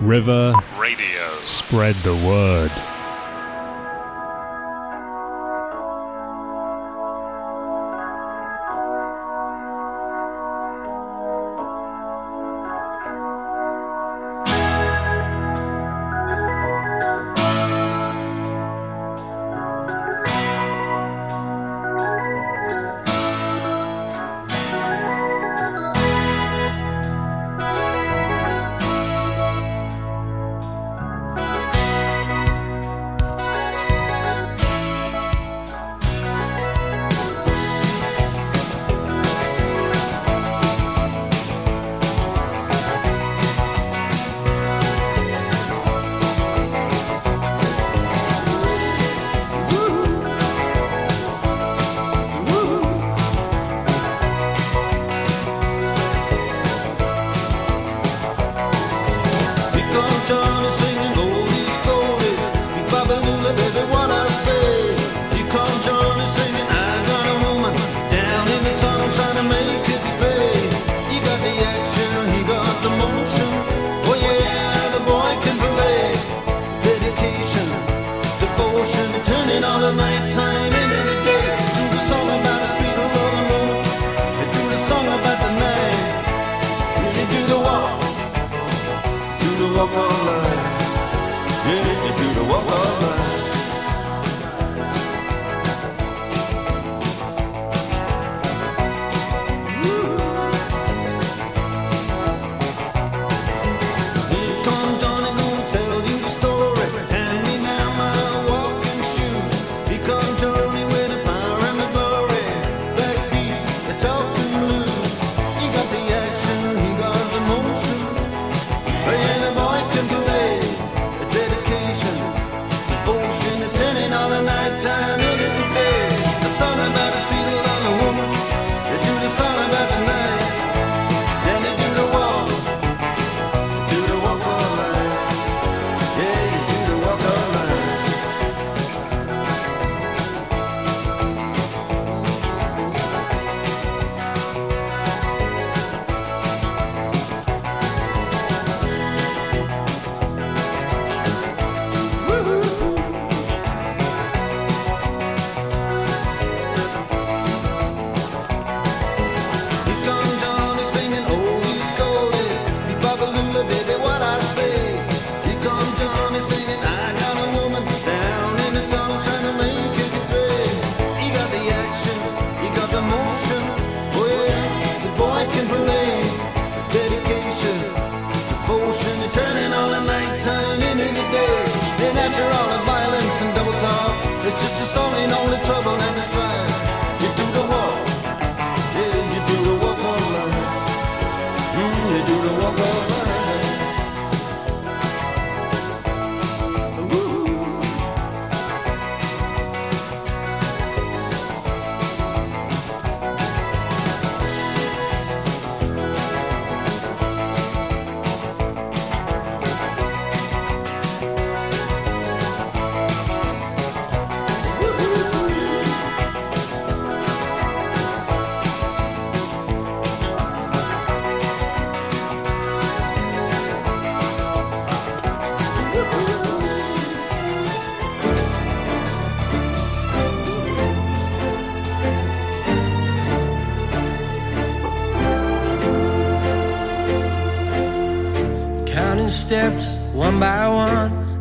River Radio. Spread the word.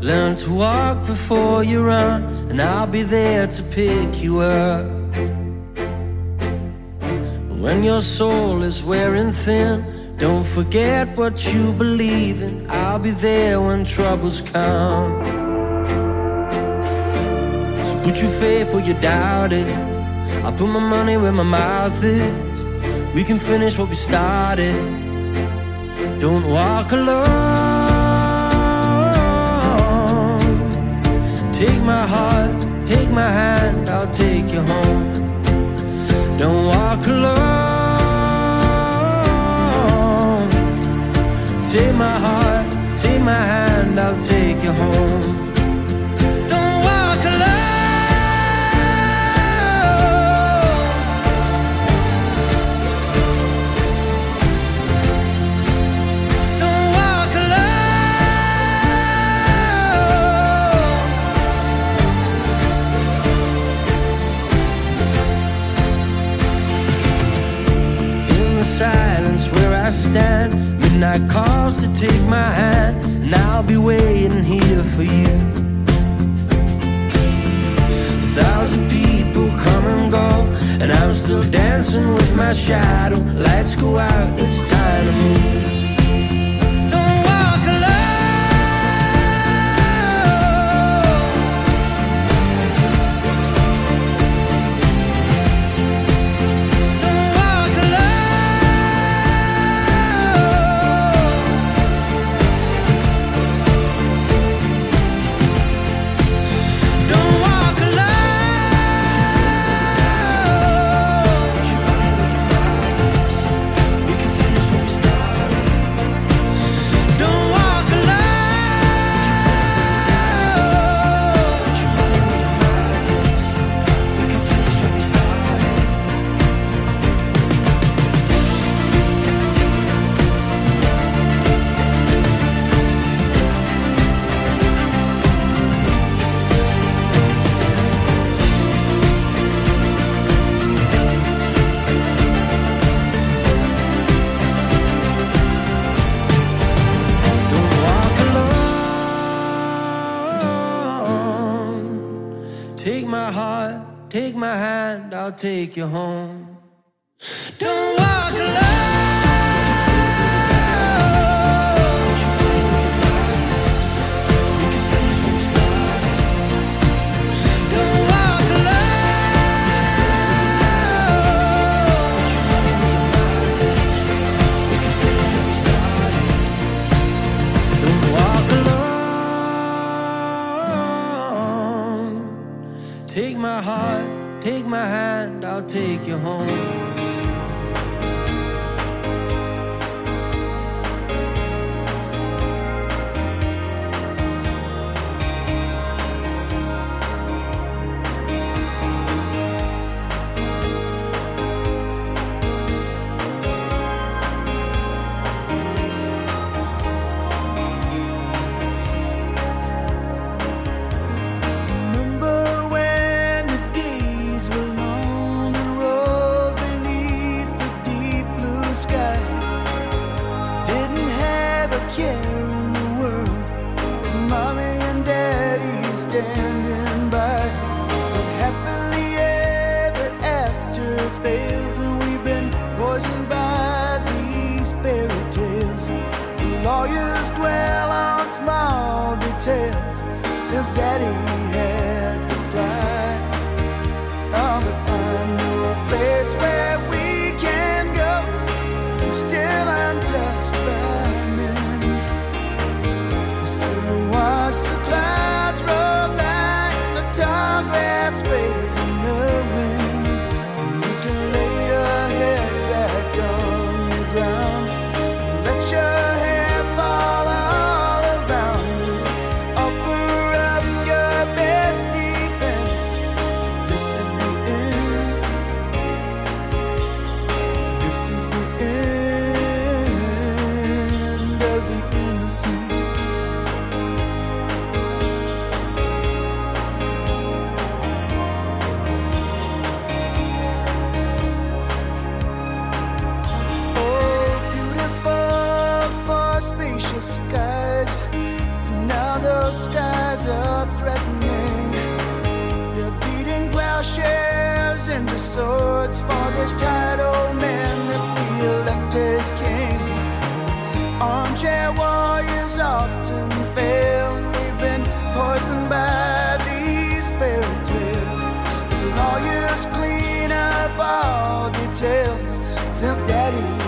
To walk before you run, and I'll be there to pick you up. When your soul is wearing thin, don't forget what you believe in. I'll be there when troubles come. So put your faith where you doubt it. I'll put my money where my mouth is. We can finish what we started. Don't walk alone. Take my heart, take my hand, I'll take you home. Don't walk alone. Take my heart, take my hand, I'll take you home. I stand. Midnight calls to take my hand, and I'll be waiting here for you. A thousand people come and go, and I'm still dancing with my shadow. Lights go out, it's time to move. take you home. much clean up all details. Since daddy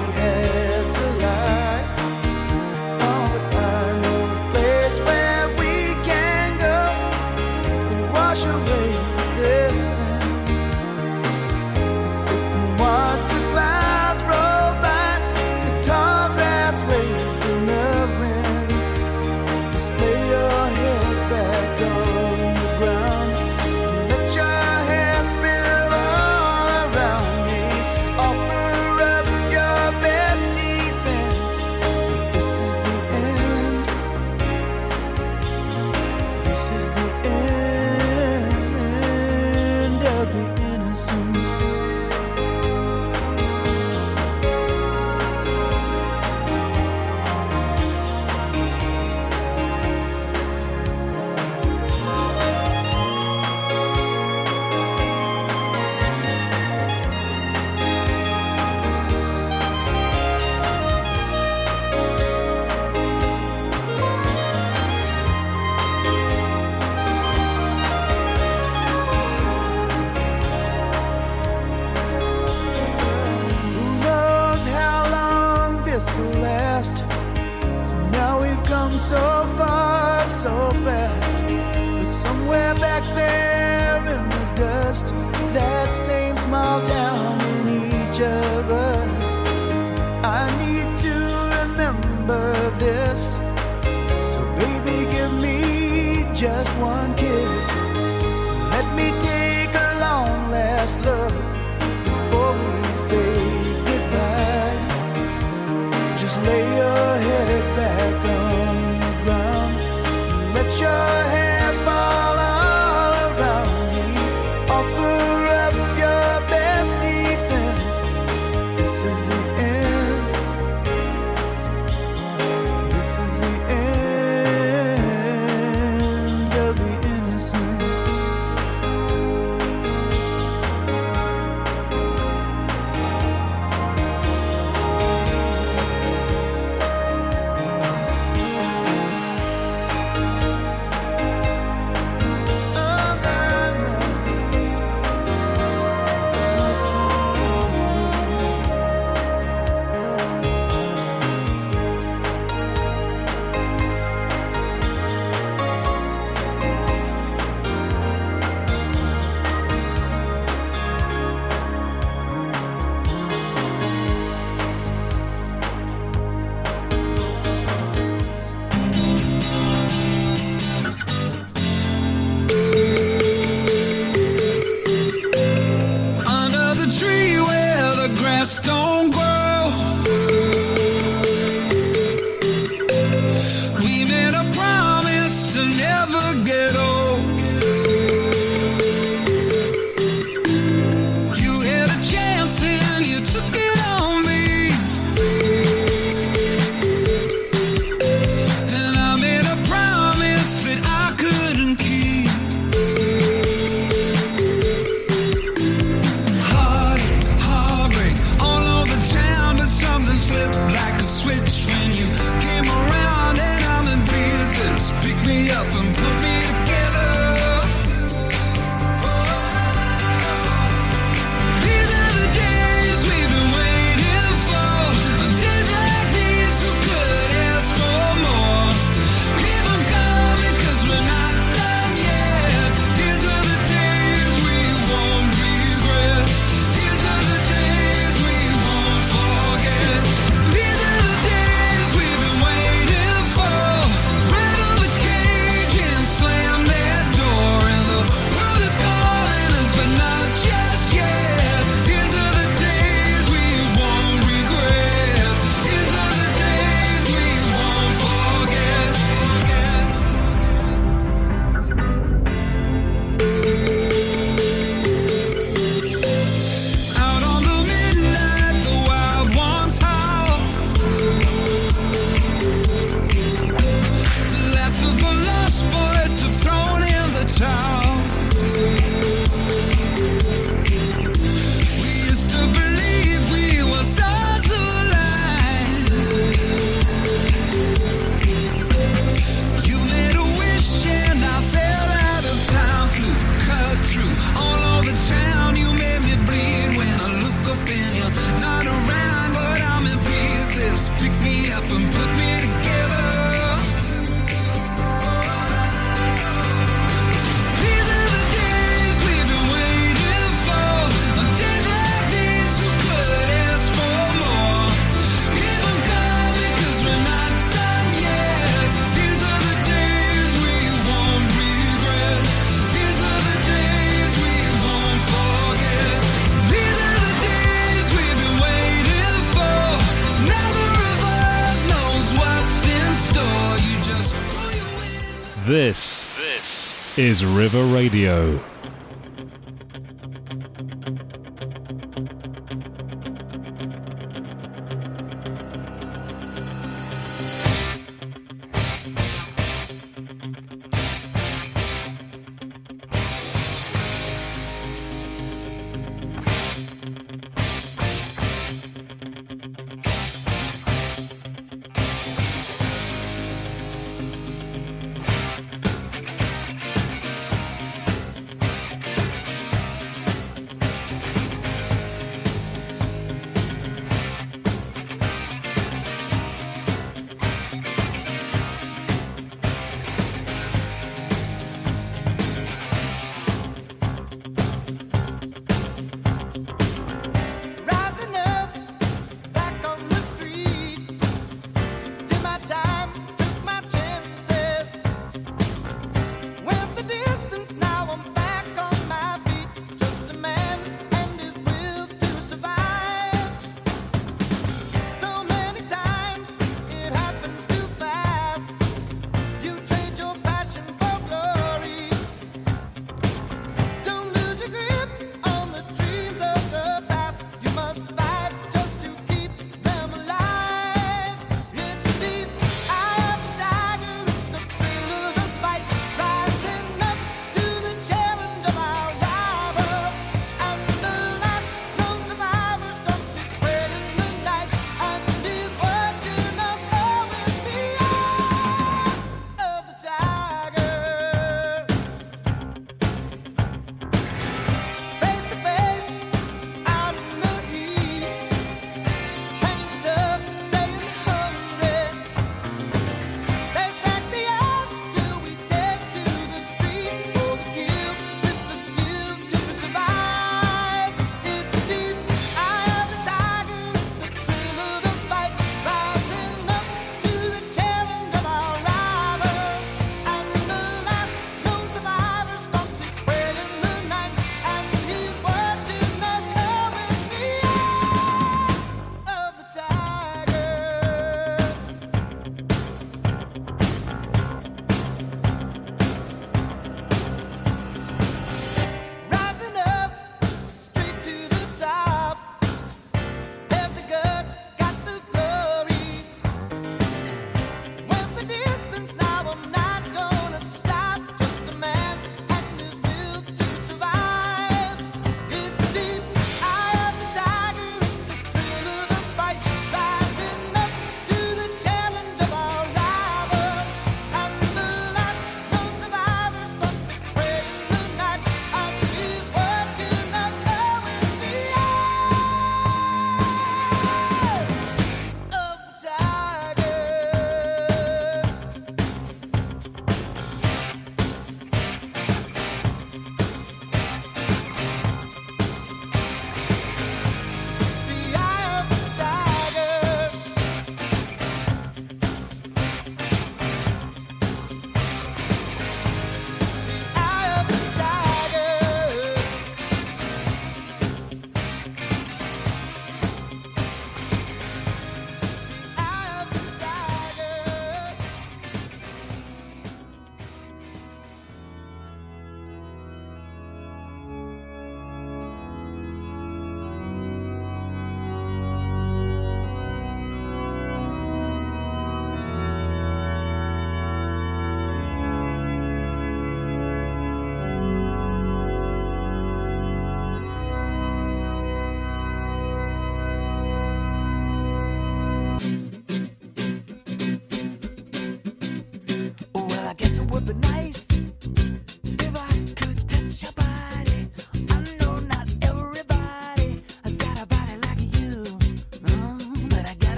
This, this is River Radio.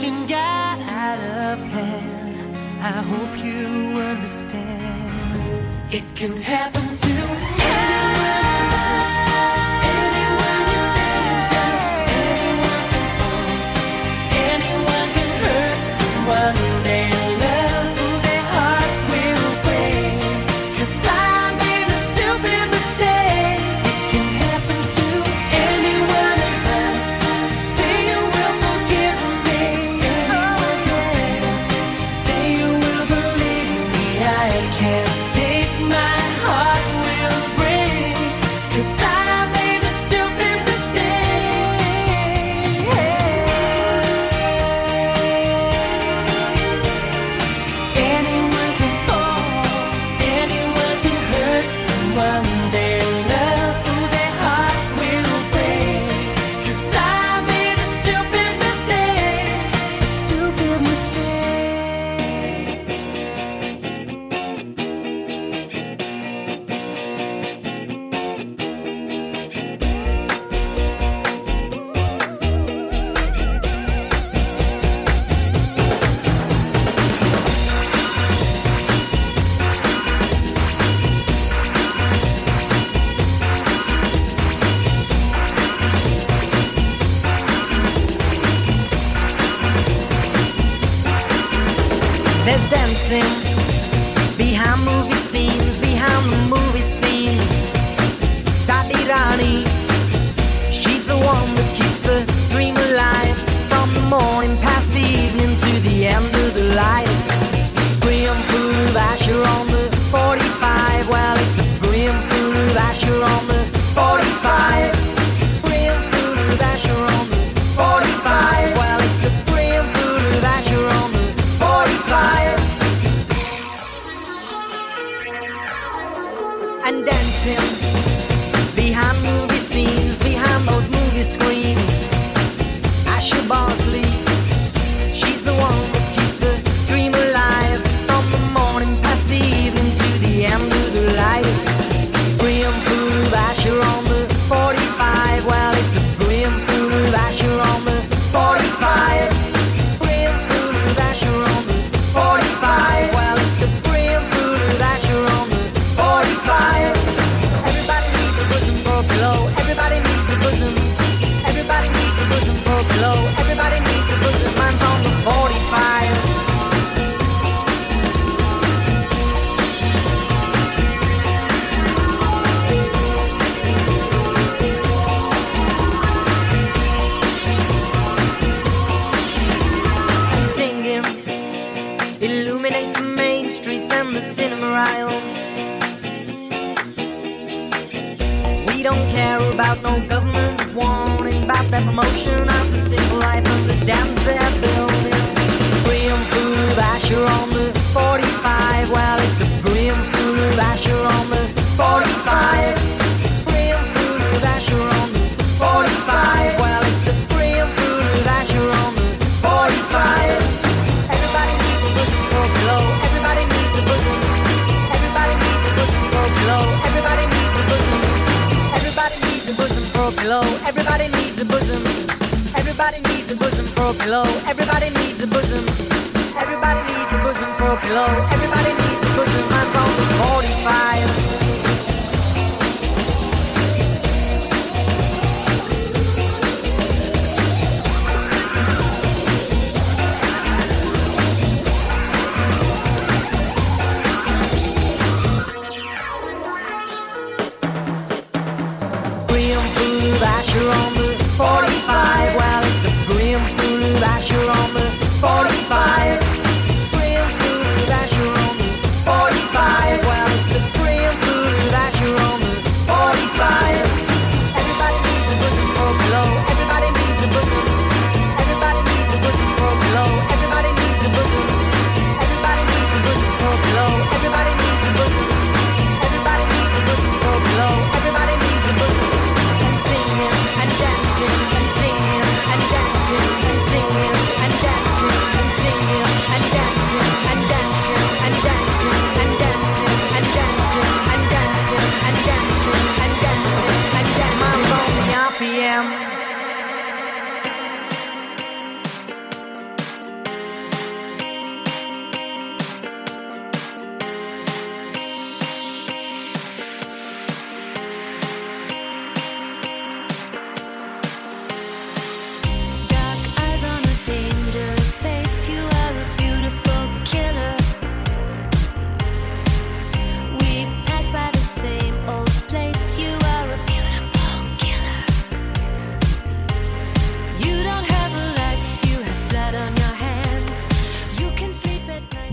situation got out of hand. I hope you understand. It can happen to pillow. Everybody needs a bosom. Everybody needs a bosom for a pillow. Everybody needs a bosom. Everybody needs a bosom for a pillow. Everybody needs a bosom. I'm on 45. Spotify.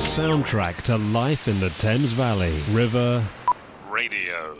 Soundtrack to life in the Thames Valley. River Radio.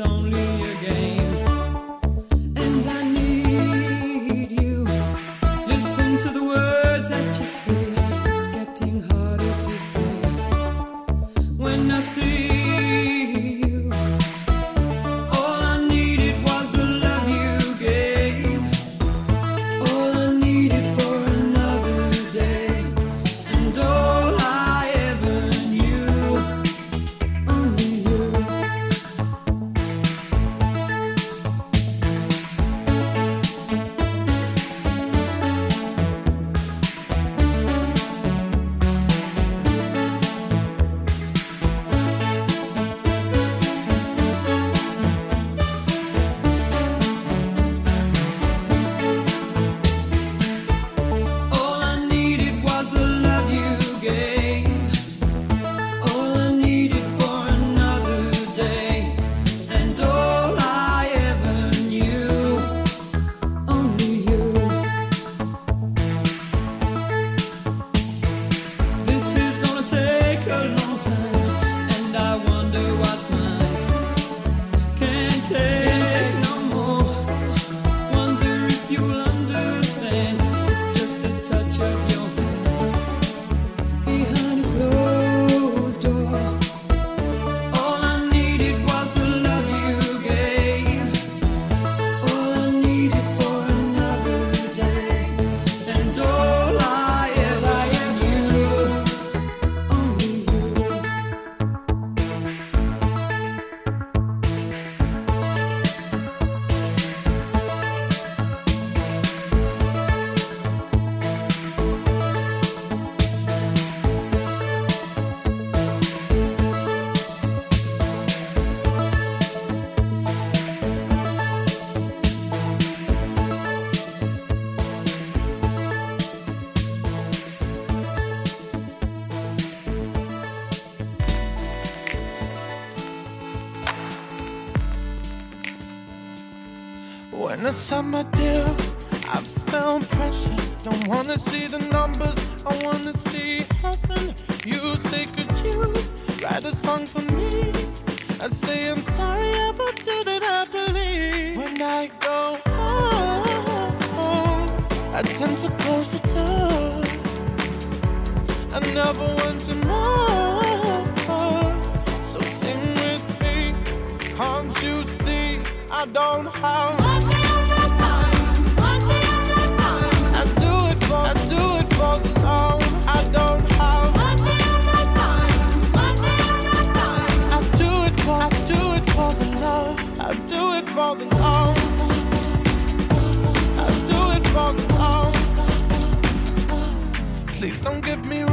only see the numbers, I wanna see heaven. You say, could you write a song for me? I say, I'm sorry about you that I believe. When I go home, I tend to close the door. I never want to know. So sing with me, can't you see? I don't don't give me